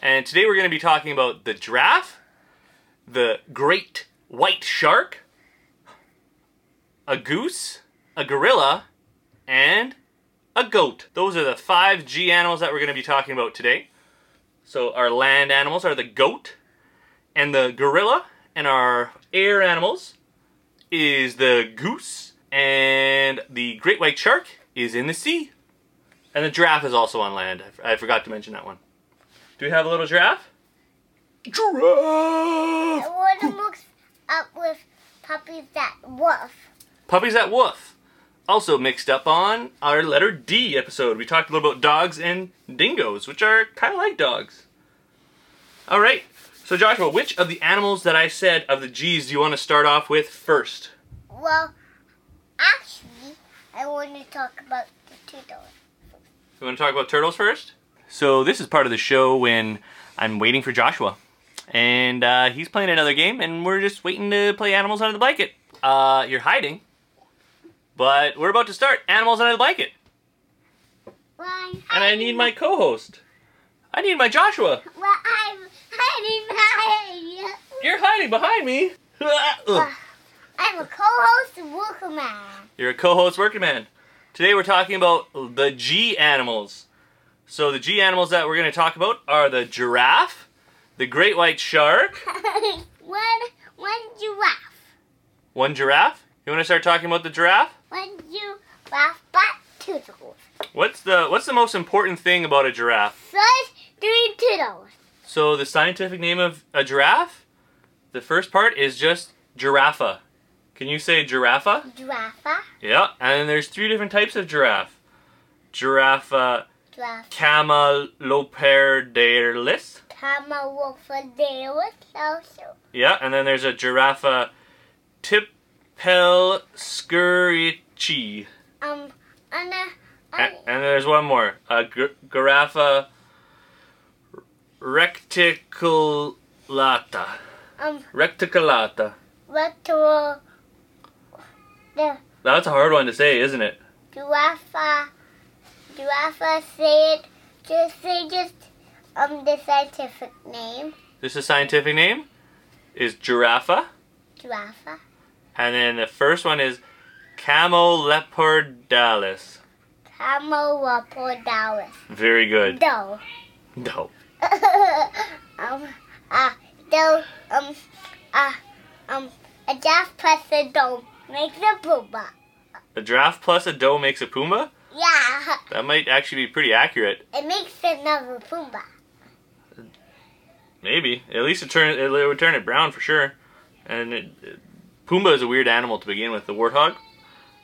And today we're going to be talking about the giraffe, the great white shark, a goose, a gorilla, and a goat. Those are the five G animals that we're going to be talking about today. So our land animals are the goat and the gorilla, and our air animals is the goose, and the great white shark is in the sea. And the giraffe is also on land. I forgot to mention that one. Do we have a little giraffe? Giraffe! Want to up with puppies that woof. Puppies that Woof. Also mixed up on our letter D episode. We talked a little about dogs and dingoes, which are kind of like dogs. All right. So Joshua, which of the animals that I said of the G's do you want to start off with first? Well, actually, I want to talk about the turtle. You want to talk about turtles first? So this is part of the show when I'm waiting for Joshua, and uh, he's playing another game, and we're just waiting to play Animals Under the Blanket. Uh, you're hiding, but we're about to start Animals Under the Blanket, Well, and I need my co-host. I need my Joshua. Well, I'm hiding behind you. You're hiding behind me. I'm a co-host of Wooker Man. You're a co-host working man. Today we're talking about the G animals. So the G animals that we're going to talk about are the giraffe, the great white shark, one, one giraffe. one giraffe. You want to start talking about the giraffe? One giraffe, but turtles. What's the what's the most important thing about a giraffe? First, three turtles. So the scientific name of a giraffe, the first part is just giraffa. Can you say giraffa? Giraffe, Yeah, and there's three different types of giraffe. Giraffa giraffe. camelopardalis. Camelopardillus also. Yeah, and then there's a giraffe, tippelskirchi. Um, and, uh, A- and And there's one more. A gir- giraffa reticulata. um, Reticulata. retro, the That's a hard one to say, isn't it? giraffe, giraffe said, just say just, um, the scientific name. This is a scientific name is giraffe. Giraffe. and then the first one is camelopardalis. Camelopardalis. Very good. Doe. No. um, uh, doe, um, uh, um, a giraffe plus a doe makes a pooba. A giraffe plus a doe makes a puma. Yeah, That might actually be pretty accurate. it makes another pooba. Maybe. At least it turn it would turn it brown for sure. And it, it, Pumbaa is a weird animal to begin with, the warthog.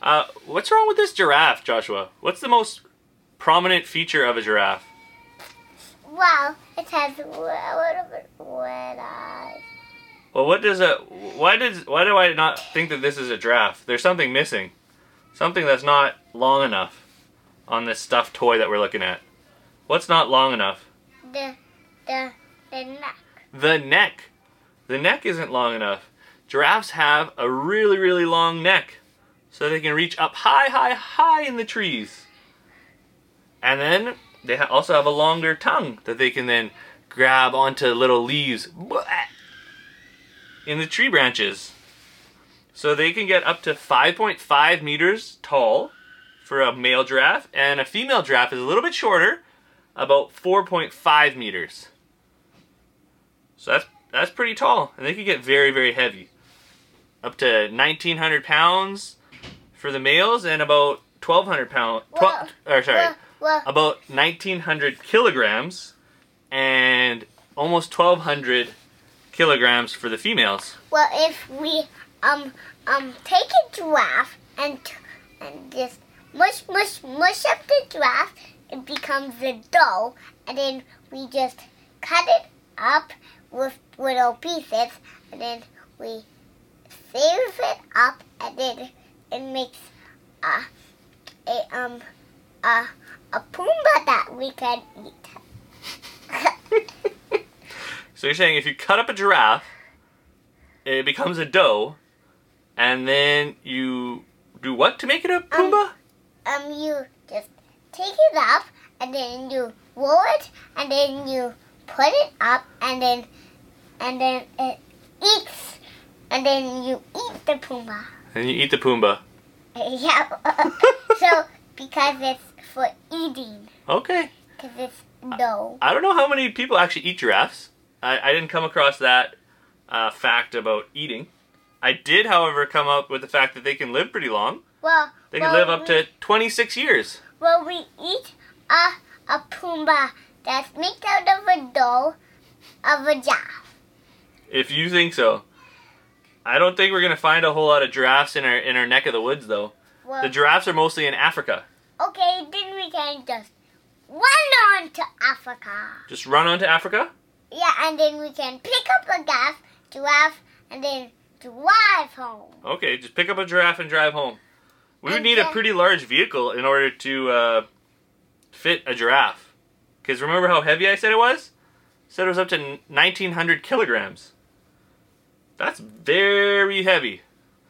Uh, what's wrong with this giraffe, Joshua? What's the most prominent feature of a giraffe? Well, it has a little bit red eyes. Well, what does a why does why do I not think that this is a giraffe? There's something missing. Something that's not long enough on this stuffed toy that we're looking at. What's not long enough? The, the, the neck. The neck. The neck isn't long enough. Giraffes have a really, really long neck. So they can reach up high, high, high in the trees. And then they also have a longer tongue that they can then grab onto little leaves in the tree branches. So they can get up to 5.5 meters tall for a male giraffe, and a female giraffe is a little bit shorter, about 4.5 meters. So that's that's pretty tall, and they can get very very heavy, up to 1,900 pounds for the males, and about 1,200 pounds. Well, or sorry, about 1,900 kilograms, and almost 1,200 kilograms for the females. well, if we um um take a giraffe and and just mush mush mush up the giraffe, it becomes a dough, and then we just cut it up with little pieces, and then we save it up, and then it makes a a um a a pumbaa that we can eat. So you're saying if you cut up a giraffe, it becomes a dough, and then you do what to make it a pumbaa? um, you just take it up and then you roll it and then you put it up, and then and then it eats, and then you eat the Pumbaa. And you eat the Pumbaa. yeah. so because it's for eating, Okay. because it's no. I don't know how many people actually eat giraffes. I, I didn't come across that uh, fact about eating. I did, however, come up with the fact that they can live pretty long. Well, They can well, live up to 26 years. Well, we eat a a Pumbaa that's made out of a dough of a giraffe. If you think so. I don't think we're gonna find a whole lot of giraffes in our in our neck of the woods, though. Well, The giraffes are mostly in Africa. okay, then we can just run on to Africa. Just run onto Africa. Yeah, and then we can pick up a giraffe, giraffe, and then drive home. Okay, just pick up a giraffe and drive home. We would need a pretty large vehicle in order to uh, fit a giraffe. Because remember how heavy I said it was? said it was up to 1,900 kilograms. That's very heavy.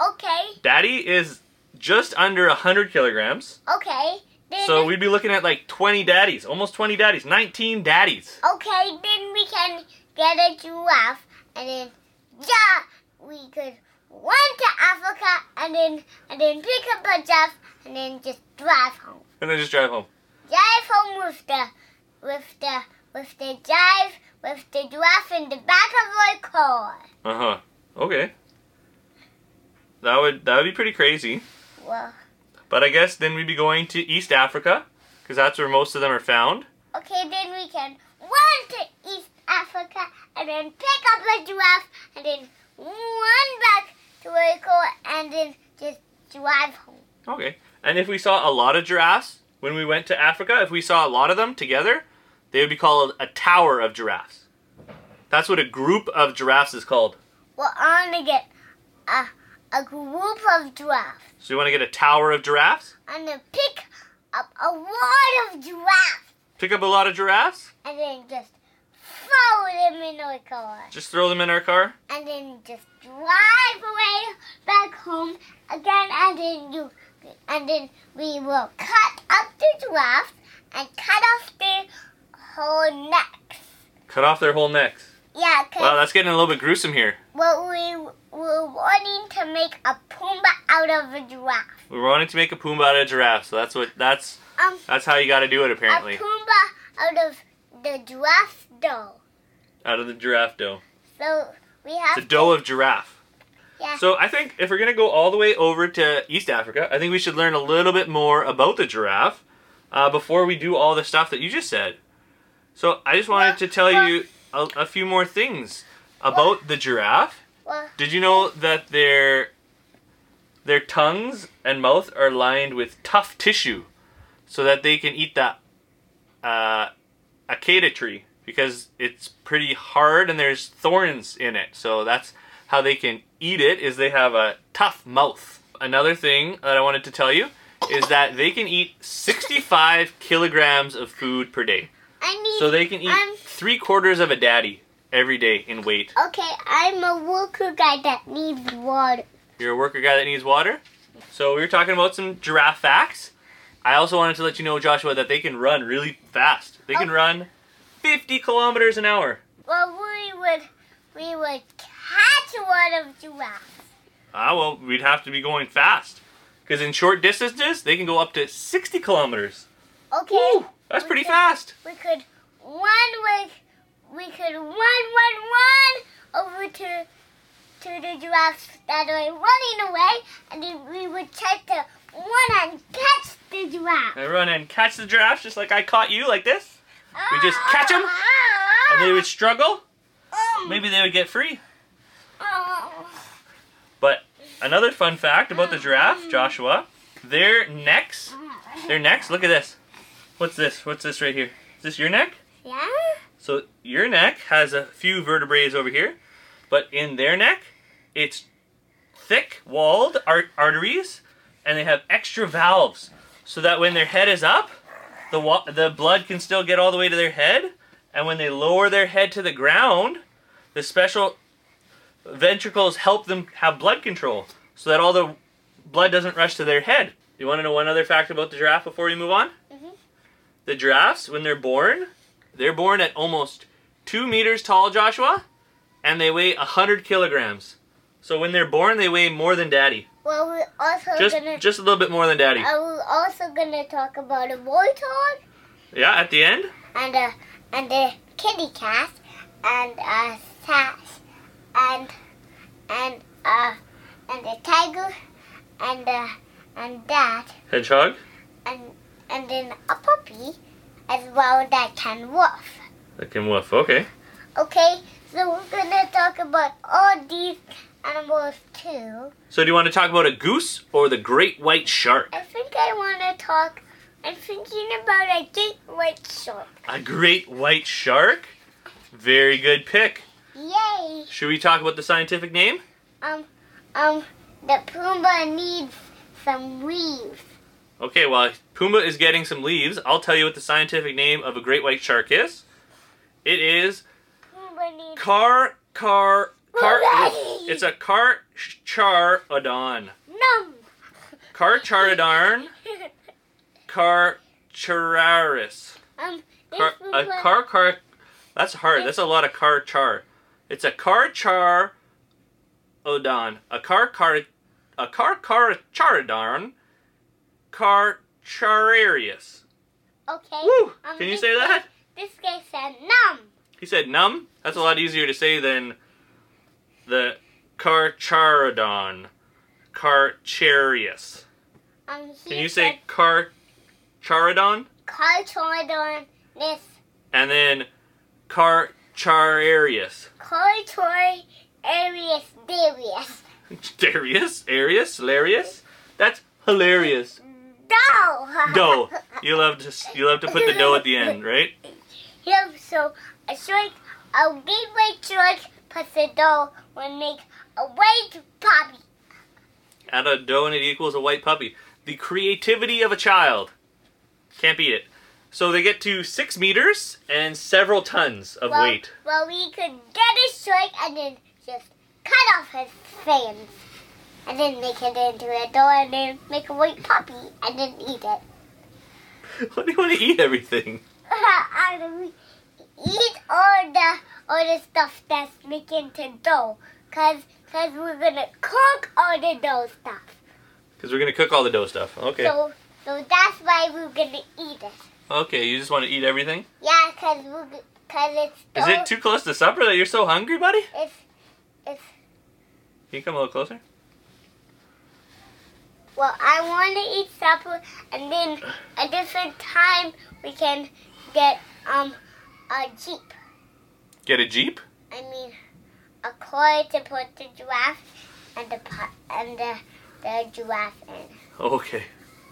Okay, Daddy is just under 100 kilograms. okay. Then, So we'd be looking at like 20 daddies, almost 20 daddies, 19 daddies. okay, then we can get a giraffe, and then yeah, we could run to Africa, and then and then pick up a giraffe, and then just drive home. And then just drive home. Drive home with the with the with the drive with the giraffe in the back of my car. Uh huh. Okay. That would that would be pretty crazy. Well, But I guess then we'd be going to East Africa, because that's where most of them are found. okay, then we can run to East Africa and then pick up a giraffe and then run back to and then just drive home. Okay. And if we saw a lot of giraffes when we went to Africa, if we saw a lot of them together, they would be called a tower of giraffes. That's what a group of giraffes is called. Well, I want to get a a group of giraffes So you want to get a tower of giraffes? and then pick up a lot of giraffes Pick up a lot of giraffes? and then just throw them in our car. Just throw them in our car? and then just drive away back home again and then you and then we will cut up the giraffe and cut off their whole necks. Cut off their whole necks. Yeah, Wow, that's getting a little bit gruesome here. well, we were wanting to make a Pumbaa out of a giraffe. We're wanting to make a Pumbaa out of a giraffe, so that's what that's Um, that's how you got to do it apparently. a. Pumbaa out of the giraffe dough. Out of the giraffe dough. So we have The dough of giraffe. Yeah. So I think if we're gonna go all the way over to East Africa, I think we should learn a little bit more about the giraffe uh, before we do all the stuff that you just said. So I just wanted Well, to tell well- you a, a few more things about the giraffe. well, Did you know that their their tongues and mouth are lined with tough tissue, so that they can eat that uh, acada tree because it's pretty hard and there's thorns in it. So that's how they can eat it. Is they have a tough mouth. Another thing that I wanted to tell you is that they can eat 65 kilograms of food per day. I need. So they can eat three quarters of a daddy every day in weight. Okay, I'm a worker guy that needs water. You're a worker guy that needs water. So we were talking about some giraffe facts. I also wanted to let you know, Joshua, that they can run really fast. They can Oh. run 50 kilometers an hour. Well, we would we would catch one of giraffes. Ah, well, we'd have to be going fast. Because in short distances, they can go up to 60 kilometers. Okay, Woo, that's We pretty could- fast. we could run with we could run, run, run over to to the giraffes that are running away, and then we would try to run and catch the giraffe. I run and catch the giraffes just like I caught you, like this. We just catch them, And they would struggle. Maybe they would get free. But another fun fact about the giraffe, Joshua, their necks, their necks, look at this. What's this? What's this right here? Is this your neck? Yeah. So your neck has a few vertebrae over here, but in their neck, it's thick walled ar- arteries, and they have extra valves, so that when their head is up, the wa- the blood can still get all the way to their head, and when they lower their head to the ground, the special ventricles help them have blood control, so that all the blood doesn't rush to their head. You want to know one other fact about the giraffe before we move on? Mhm. The giraffes, when they're born, they're born at almost two meters tall, Joshua, and they weigh a hundred kilograms. So when they're born, they weigh more than daddy. Well, we're also Just gonna. just a little bit more than daddy. I was also gonna talk about a warthog Yeah, at the end. and a and a kitty cat and a sass and and uh and a tiger and uh and that Hedgehog. and and then a puppy as well that can woof. That can woof. Okay. Okay, so we're gonna talk about all these animals too. So do you want to talk about a goose or the great white shark? I think I wanna talk. I'm thinking about a great white shark. A great white shark? Very good pick. Yay! Should we talk about the scientific name? Um, um, the Puma needs some leaves. Okay, well, Puma is getting some leaves, I'll tell you what the scientific name of a great white shark is. It is car car car. It's a carcharodon. Num! Carcharodon carchararis. um, Car, a car car. That's hard. That's a lot of car char. It's a car char. Odon. A car car. A car car charodon. Car chararius. Okay. Woo! um, Can you say guy- that? This guy said num. He said num. That's a lot easier to say than the carcharodon. Carcharius. Um, Can you say carcharodon? Carcharodon this And then carchararius. Carchor Arius Darius. Darius? Arius? Hilarious? That's hilarious. Dough. Dough. You love to you love to put the dough at the end, right? Yep, so a shark, a gateway shark plus the dough will make a white puppy. Add a dough and it equals a white puppy. The creativity of a child. Can't beat it. So they get to six meters and several tons of well, weight. Well, we could get a shark and then just cut off his fins. And then make it into a dough and then make a white puppy and then eat it. Why do you want to eat everything? we eat all the all the stuff that's making into dough. Cause, Cause we're gonna cook all the dough stuff. Because we're gonna cook all the dough stuff. Okay. So so that's why we're gonna eat it. Okay, you just want to eat everything? Yeah, cause we're cause it's Is it too close to supper that you're so hungry, buddy? It's it's Can you come a little closer? well, I want to eat supper, and then a different time we can get um a jeep. Get a jeep? I mean, a car to put the giraffe and the and the the giraffe in. Okay.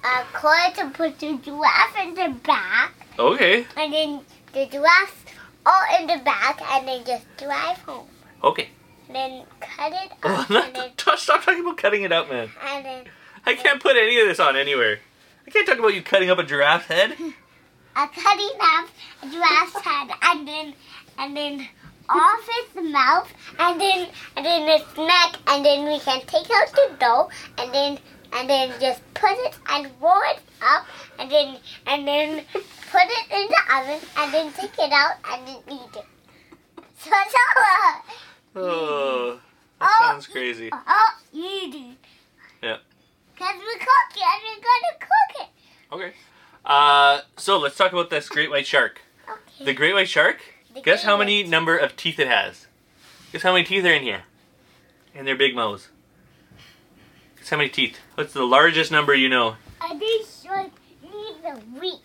A car to put the giraffe in the back, Okay. and then the giraffe all in the back, and then just drive home. Okay. Then cut it Oh, not and then stop talking about cutting it up, man. and then I can't put any of this on anywhere. I can't talk about you cutting up a giraffe's head. a cutting up a giraffe's head, and then and then off its mouth, and then and then its neck, and then we can take out the dough, and then and then just put it and roll it up, and then and then put it in the oven, and then take it out and then eat it. So so. Oh, that Oh. sounds crazy. Oh, eating. Yeah. Cause we cook it, and we're gonna cook it. Okay. Uh, so let's talk about this great white shark. Okay. The great white shark. Guess how many number of teeth it has? Guess how many teeth are in here? And they're big mouths. Guess how many teeth? What's the largest number you know? I think shark need the wheat.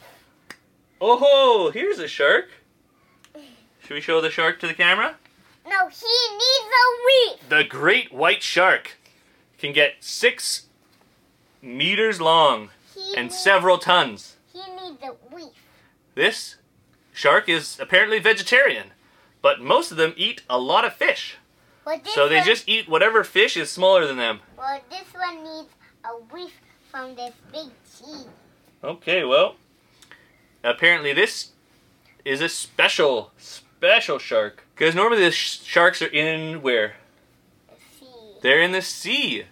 Oh, ho, here's a shark. Should we show the shark to the camera? No, he needs a wheat. The great white shark can get six meters long He and needs, several tons. He needs a wheat. This shark is apparently vegetarian, but most of them eat a lot of fish. Well, So they one, just eat whatever fish is smaller than them. Well, this one needs a wheat from this big cheese. Okay, well, apparently this is a special, special shark. Because normally the sh- sharks are in where? See. They're in the sea.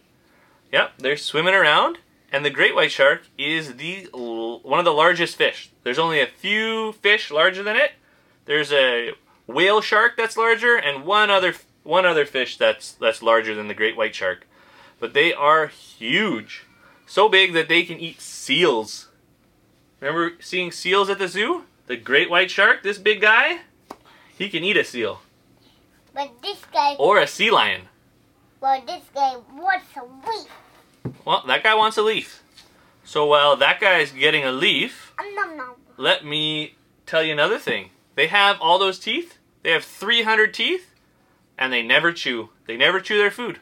Yep, they're swimming around, and the great white shark is the one of the largest fish. There's only a few fish larger than it. There's a whale shark that's larger, and one other one other fish that's that's larger than the great white shark. But they are huge, so big that they can eat seals. Remember seeing seals at the zoo? The great white shark, this big guy, he can eat a seal But this guy, or a sea lion. well, this guy wants a leaf. Well, that guy wants a leaf. So while that guy's getting a leaf, let me tell you another thing. They have all those teeth. They have 300 teeth, and they never chew. They never chew their food.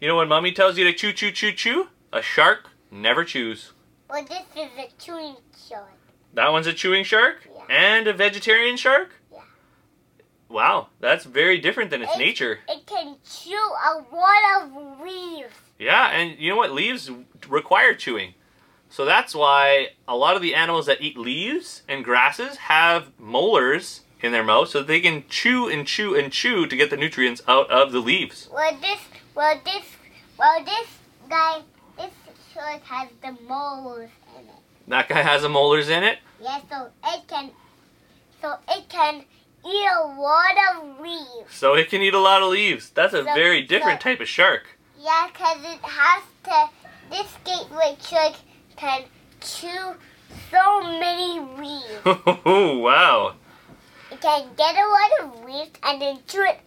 You know when mommy tells you to chew, chew, chew, chew? A shark never chews. Well, this is a chewing shark. That one's a chewing shark Yeah. and a vegetarian shark? Yeah. Wow, that's very different than its It- nature. It can chew a lot of leaves. Yeah, and you know what? Leaves require chewing. So that's why a lot of the animals that eat leaves and grasses have molars in their mouth so they can chew and chew and chew to get the nutrients out of the leaves. Well, this, well, this, well, this guy, this shark has the molars in it. That guy has the molars in it. Yeah, so it can, so it can eat a lot of leaves. So it can eat a lot of leaves. That's a So- very different so- type of shark. Yeah, 'cause it has to. This gateway shark can chew so many leaves. Oh, wow. It can get a lot of leaves and then chew it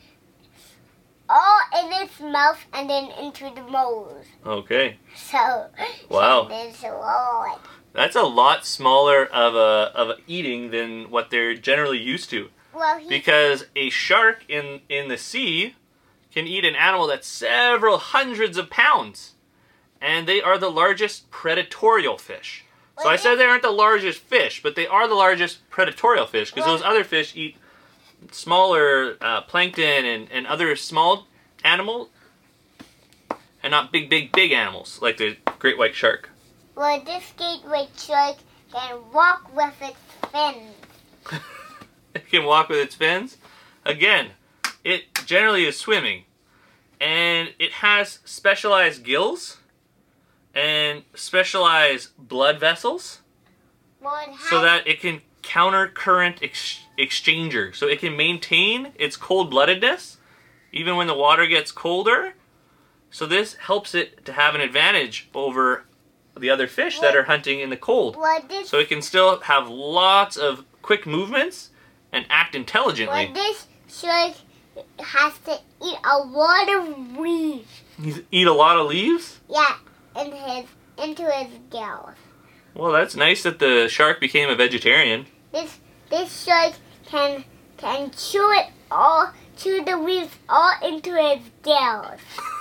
all in its mouth and then into the moles. Okay. So, Wow. there's a lot. That's a lot smaller of a of a eating than what they're generally used to. Well, because a shark in in the sea can eat an animal that's several hundreds of pounds. And they are the largest predatorial fish. So i said they aren't the largest fish but they are the largest predatorial fish because those other fish eat smaller uh, plankton and, and other small animals and not big big big animals like the great white shark. Well, this gateway shark can walk with its fins. it can walk with its fins. Again, it generally is swimming. And it has specialized gills and specialized blood vessels Well, it has, so that it can counter current ex- exchanger. So it can maintain its cold bloodedness even when the water gets colder. So this helps it to have an advantage over the other fish that are hunting in the cold. So it can still have lots of quick movements and act intelligently. this shark has to eat a lot of leaves. He's eat a lot of leaves. Yeah, in his into his gills. Well, that's nice that the shark became a vegetarian. This this shark can can chew it all, chew the leaves all into his gills.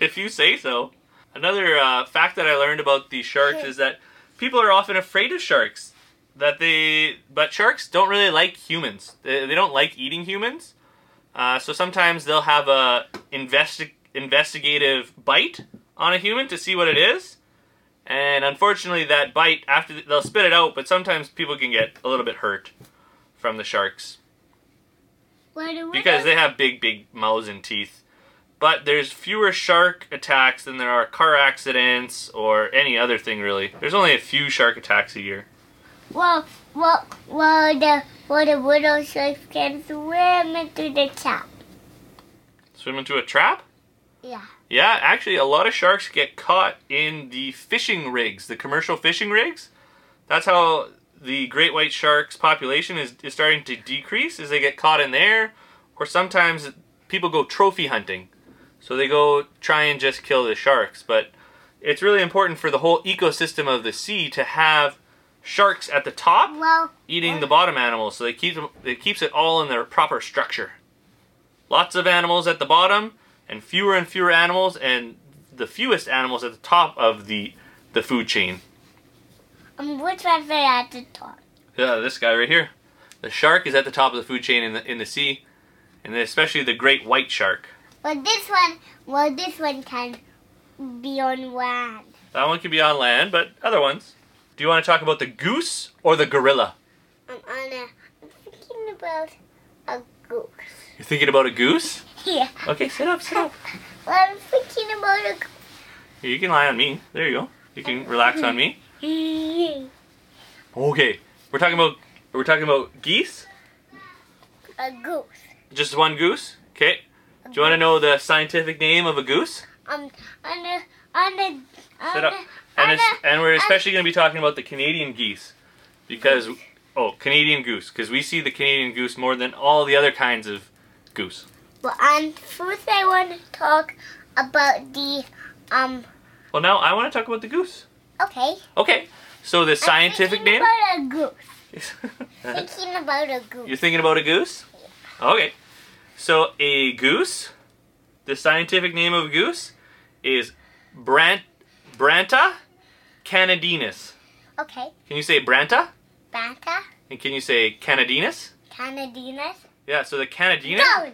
If you say so. Another uh, fact that I learned about these sharks is that people are often afraid of sharks. That they, but sharks don't really like humans. They, they don't like eating humans. Uh, so sometimes they'll have a investi- investigative bite on a human to see what it is. And unfortunately, that bite after th- they'll spit it out, but sometimes people can get a little bit hurt from the sharks. What do we because they have big, big mouths and teeth. But there's fewer shark attacks than there are car accidents or any other thing really. There's only a few shark attacks a year. Well, well, well, the well, the little shark can swim into the trap. Swim into a trap? Yeah. Yeah, actually, a lot of sharks get caught in the fishing rigs, the commercial fishing rigs. That's how the great white shark's population is, is starting to decrease, as they get caught in there. Or sometimes people go trophy hunting. So they go try and just kill the sharks. But it's really important for the whole ecosystem of the sea to have sharks at the top Well, eating the bottom animals. So they keep them, it keeps it all in their proper structure. Lots of animals at the bottom, and fewer and fewer animals, and the fewest animals at the top of the the food chain. um, which ones are at the top? Yeah, this guy right here. The shark is at the top of the food chain in the in the sea, and especially the great white shark. Well, this one, well, this one can be on land. That one can be on land, but other ones. Do you want to talk about the goose or the gorilla? I'm on a, I'm thinking about a goose. You're thinking about a goose? Yeah. Okay, sit up, sit up. Well, I'm thinking about a Here, you can lie on me. There you go. You can relax on me. Okay, we're talking about we're talking about geese. a goose. Just one goose? Okay. Do you want to know the scientific name of a goose? Um, on the on the on Sit up. And and we're especially going to be talking about the Canadian geese because oh, Canadian goose because we see the Canadian goose more than all the other kinds of goose. Well, on first I want to talk about the um. Well, now I want to talk about the goose. Okay. Okay. So the scientific thinking name? About a goose. Thinking about a goose. You're thinking about a goose? Okay. So a goose, the scientific name of a goose is Brant Branta canadinus. Okay. Can you say Branta? Branta. And can you say canadinus? Canadinas. Yeah, so the canadinus Going.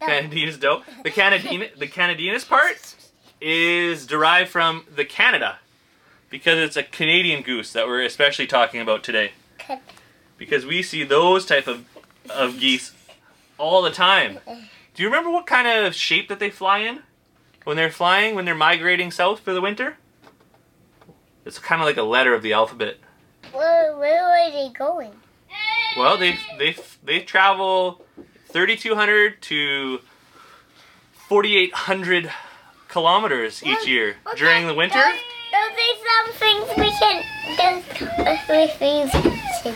Canadinus dope. The Canadina, the Canadinus part is derived from the Canada because it's a Canadian goose that we're especially talking about today. Because we see those type of of geese all the time. Do you remember what kind of shape that they fly in when they're flying when they're migrating south for the winter? It's kind of like a letter of the alphabet. Where, where are they going? Well, they they they travel 3,200 to 4,800 kilometers each year Okay, during the winter. Those, those are some things we can. Those things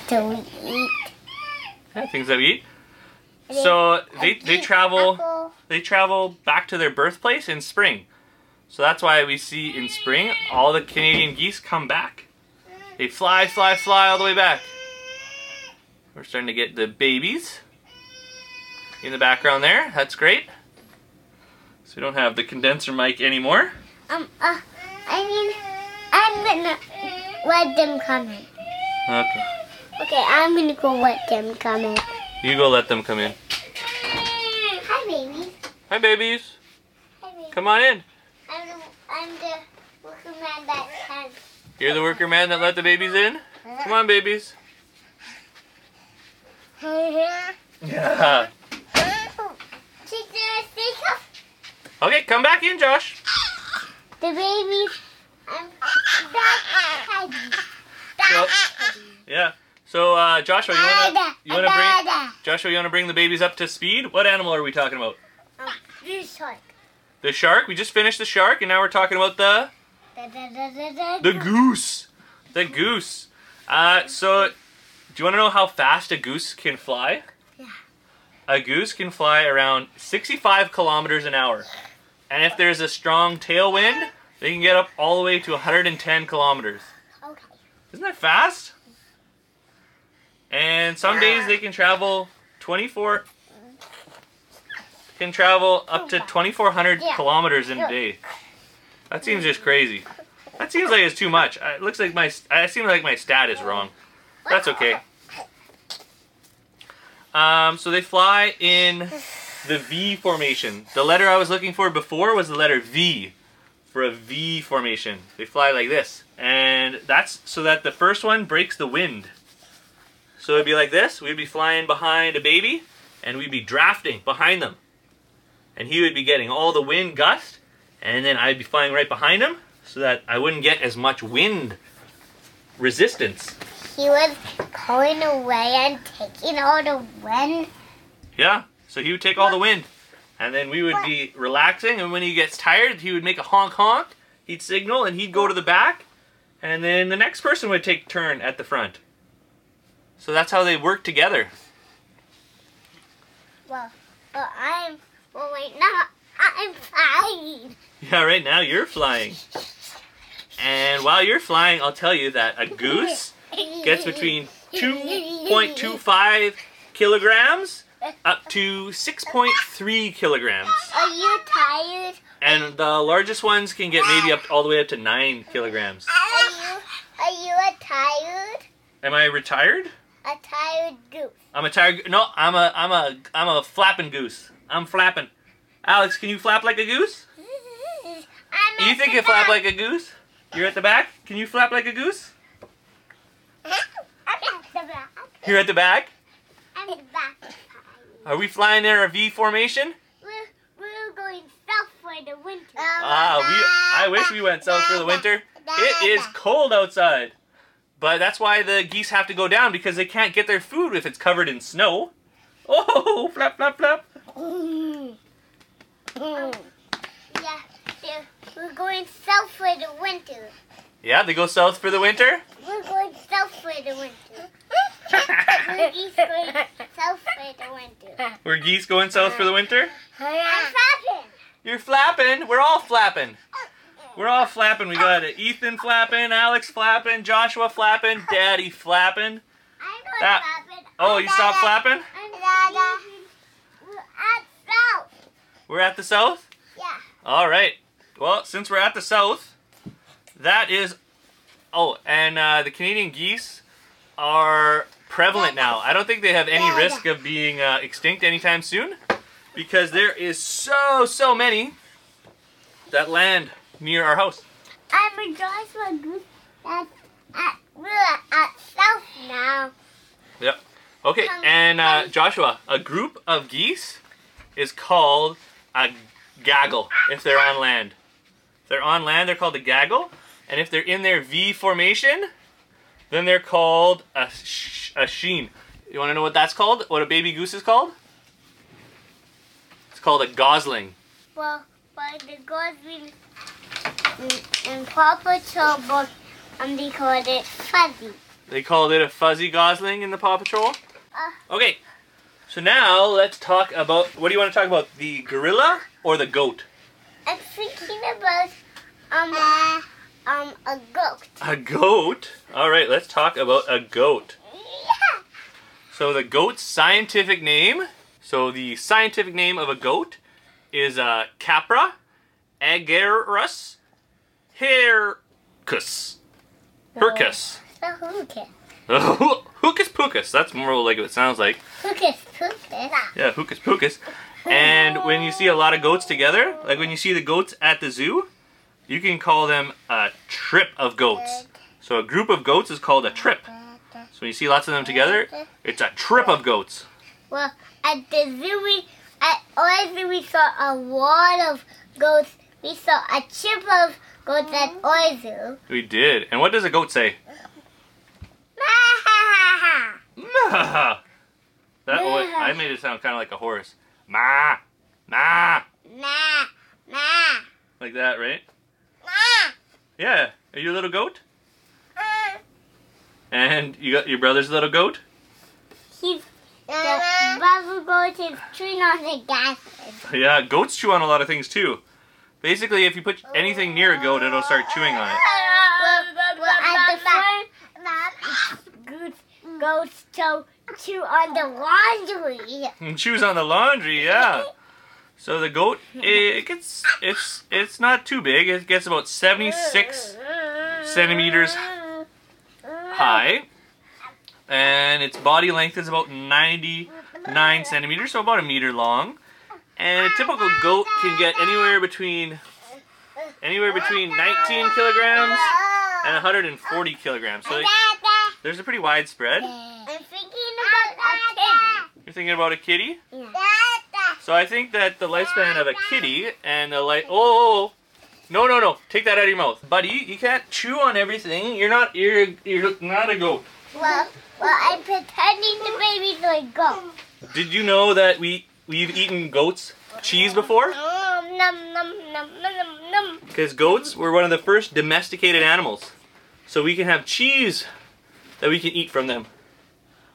that we eat. Yeah, things that we eat. So they, they travel they travel back to their birthplace in spring. So that's why we see in spring all the Canadian geese come back. They fly, fly, fly all the way back. We're starting to get the babies in the background there. That's great. So we don't have the condenser mic anymore. Um, uh, I mean, I'm gonna let them come in. Okay. Okay, I'm gonna go let them come in. You go let them come in. Hi, baby. Hi babies. Hi, baby. Come on in. I'm the, worker man that can. You're the worker man that let the babies in? Come on babies. Yeah. Take the stick off Okay, come back in, Josh. the babies. That So- Yeah. So uh, Joshua, you wanna you wanna bring Joshua, you wanna bring the babies up to speed? What animal are we talking about? This shark. The shark. We just finished the shark, and now we're talking about the the goose. The goose. Uh, so, do you want to know how fast a goose can fly? Yeah. A goose can fly around 65 kilometers an hour, and if there's a strong tailwind, they can get up all the way to 110 kilometers. Okay. Isn't that fast? And some days they can travel 24 can travel up to 2400 Yeah. kilometers in a day. That seems just crazy. That seems like it's too much. It looks like my it seems like my stat is wrong. That's okay. Um, so they fly in the V formation. The letter I was looking for before was the letter V for a V formation. They fly like this. And that's so that the first one breaks the wind. So it'd be like this. We'd be flying behind a baby and we'd be drafting behind them. And he would be getting all the wind gust and then I'd be flying right behind him so that I wouldn't get as much wind resistance. He was going away and taking all the wind. Yeah. So he would take all the wind. And then we would be relaxing and when he gets tired, he would make a honk honk. He'd signal and he'd go to the back. And then the next person would take turn at the front. So that's how they work together. Well, well, I'm. Well, wait, now I'm flying. Yeah, right now you're flying. And while you're flying, I'll tell you that a goose gets between 2.25 kilograms up to 6.3 kilograms. Are you tired? And the largest ones can get maybe up all the way up to 9 kilograms. Are you? Are you a tired? Am I retired? A tired goose? I'm a tired No, I'm a I'm a I'm a flapping goose. I'm flapping. Alex, can you flap like a goose? I'm You at think you flap like a goose? You're at the back? Can you flap like a goose? I'm at the back. You're at the back? I'm at the back. Are we flying in our V formation? We're, we're going south for the winter. Ah, we I wish we went south for the winter. It is cold outside. But that's why the geese have to go down because they can't get their food if it's covered in snow. Oh, flap, flap, flap. Yeah, they're- we're going south for the winter. Yeah, they go south for the winter. We're going south for the winter. We're geese going south for the winter. We're geese going south for the winter. I'm flapping. You're flapping. We're all flapping. We're all flapping. We got Ethan flapping, Alex flapping, Joshua flapping, Daddy flapping. I'm not That- flapping. Oh, you stopped flapping? I'm Dada. We're at at the south? Yeah. All right. Well, since we're at the south, that is. Oh, and uh, the Canadian geese are prevalent now. I don't think they have any risk of being uh, extinct anytime soon because there is so, so many that land near our house. I'm a Joshua Goose. That's at, at south now. Yep. Okay, Um, and uh, um, Joshua, a group of geese is called a gaggle if they're on land. If they're on land, they're called a gaggle, and if they're in their V formation, then they're called a, sh- a sheen. You want to know what that's called? What a baby goose is called? It's called a gosling. Well, by the Gosling in, in Paw Patrol book, um, they called it Fuzzy. They called it a fuzzy gosling in the Paw Patrol. Uh. Okay, so now let's talk about what do you want to talk about? The gorilla or the goat? I'm thinking about um um a goat. A goat? All right, let's talk about a goat. Yeah. So the goat's scientific name, so the scientific name of a goat is uh, Capra agarus hircus. Hircus. The hookus. Hookus pookus. That's more like what it sounds like. Hookus pookus. Yeah, hookus pookus. And when you see a lot of goats together, like when you see the goats at the zoo, you can call them a trip of goats. So a group of goats is called a trip. So when you see lots of them together, it's a trip of goats. Well, at the zoo, we, at our zoo, we saw a lot of goats. We saw a trip of goats at mm-hmm. our zoo. We did. And what does a goat say? Ma. That wa- I made it sound kind of like a horse. Ma, ma, Ma, nah, like that, right? nah. Yeah. Are you a little goat? Mm. And you got your brother's a little goat? He's the uh-huh. brother goat is chewing on the gas. Yeah, goats chew on a lot of things too. Basically, if you put anything near a goat, it'll start chewing on it. Well, well, at the farm, goats, goats to chew on the laundry. And chews on the laundry, yeah. So the goat, it gets, it's, it's not too big. It gets about 76 centimeters high, and its body length is about 99 centimeters, so about a meter long. And a typical goat can get anywhere between, anywhere between 19 kilograms and 140 kilograms. So they- there's a pretty wide spread. I'm thinking about a You're thinking about a kitty? kid. So I think that the lifespan of a kitty and the life. Oh, no, no, no! Take that out of your mouth, buddy. You can't chew on everything. You're not. You're. You're not a goat. Well, well, I'm pretending the baby's a goat. Did you know that we we've eaten goats cheese before? Nom, nom, nom, nom, nom, nom. Because goats were one of the first domesticated animals, so we can have cheese that we can eat from them.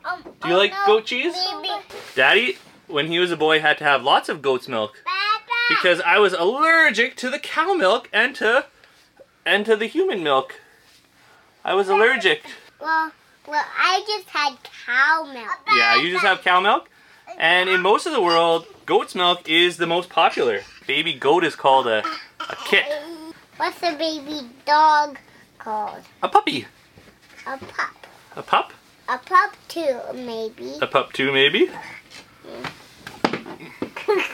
Um, Do you oh, like no, goat cheese? Baby. Daddy, when he was a boy, had to have lots of goat's milk because I was allergic to the cow milk and to and to the human milk. I was allergic. Well, well, I just had cow milk. Yeah, you just have cow milk. And in most of the world, goat's milk is the most popular. Baby goat is called a, a kit, What's a baby dog called? a puppy, A pup. A pup, A pup too, maybe. a pup too, maybe.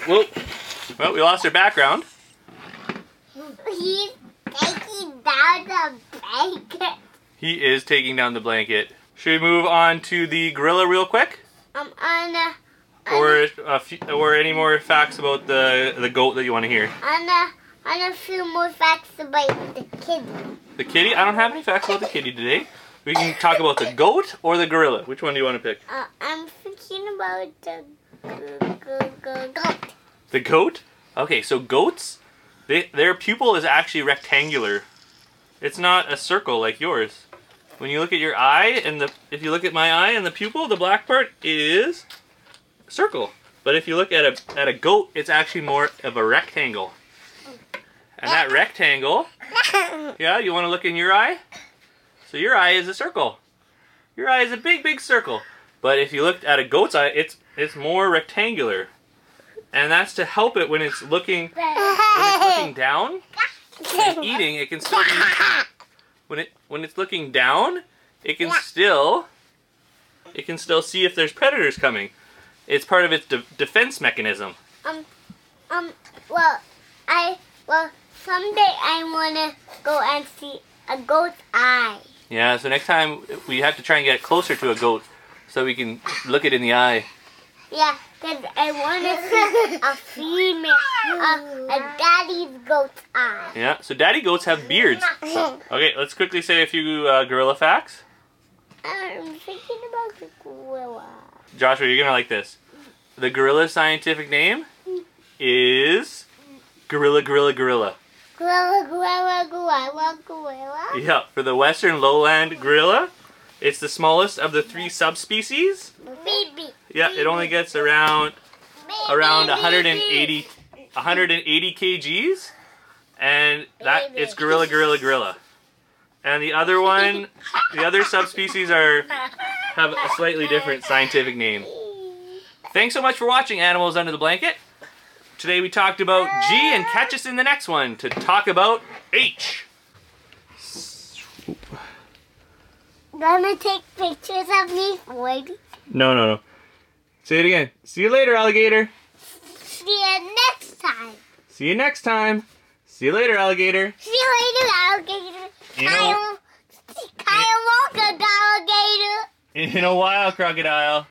Well, well, we lost our background. He's taking down the blanket. He is taking down the blanket. Should we move on to the gorilla real quick, Um, on a, or a few, or any more facts about the the goat that you want to hear? on a, on a few more facts about the kitty. The kitty? I don't have any facts about the kitty today. We can talk about the goat or the gorilla. Which one do you want to pick? Uh, I'm thinking about the goat. The goat? Okay, so goats, they, their pupil is actually rectangular. It's not a circle like yours. When you look at your eye and the if you look at my eye and the pupil, the black part is circle. But if you look at a at a goat, it's actually more of a rectangle. And that rectangle, yeah, you want to look in your eye? So your eye is a circle. Your eye is a big big circle. But if you looked at a goat's eye, it's it's more rectangular. And that's to help it when it's looking when it's looking down and eating, it can still. When it when it's looking down, it can still it can still see if there's predators coming. It's part of its de- defense mechanism. Um, um, well, I, well, someday I wanna go and see a goat's eye. Yeah, so next time we have to try and get closer to a goat so we can look it in the eye. Yeah, cause I wanna see a female, a, a daddy's goat's eye. Yeah, so daddy goats have beards. Okay, let's quickly say a few uh, gorilla facts. I'm thinking about the gorilla. Joshua, you're gonna like this. The gorilla scientific name is gorilla, gorilla, gorilla. Gorilla, gorilla, gorilla, gorilla. Yeah, for the western lowland gorilla, it's the smallest of the three subspecies. Yeah, it only gets around around 180 180 kgs, and that it's gorilla, gorilla, gorilla. And the other one, the other subspecies are have a slightly different scientific name. Thanks so much for watching Animals Under the Blanket. Today we talked about G and catch us in the next one to talk about H. Gonna take pictures of me for you. No, no, no. Say it again. See you later, alligator. See you next time. See you next time. See you later, alligator. See you later, alligator. You know- Kyle, Kyle Walker, alligator. In a while, crocodile.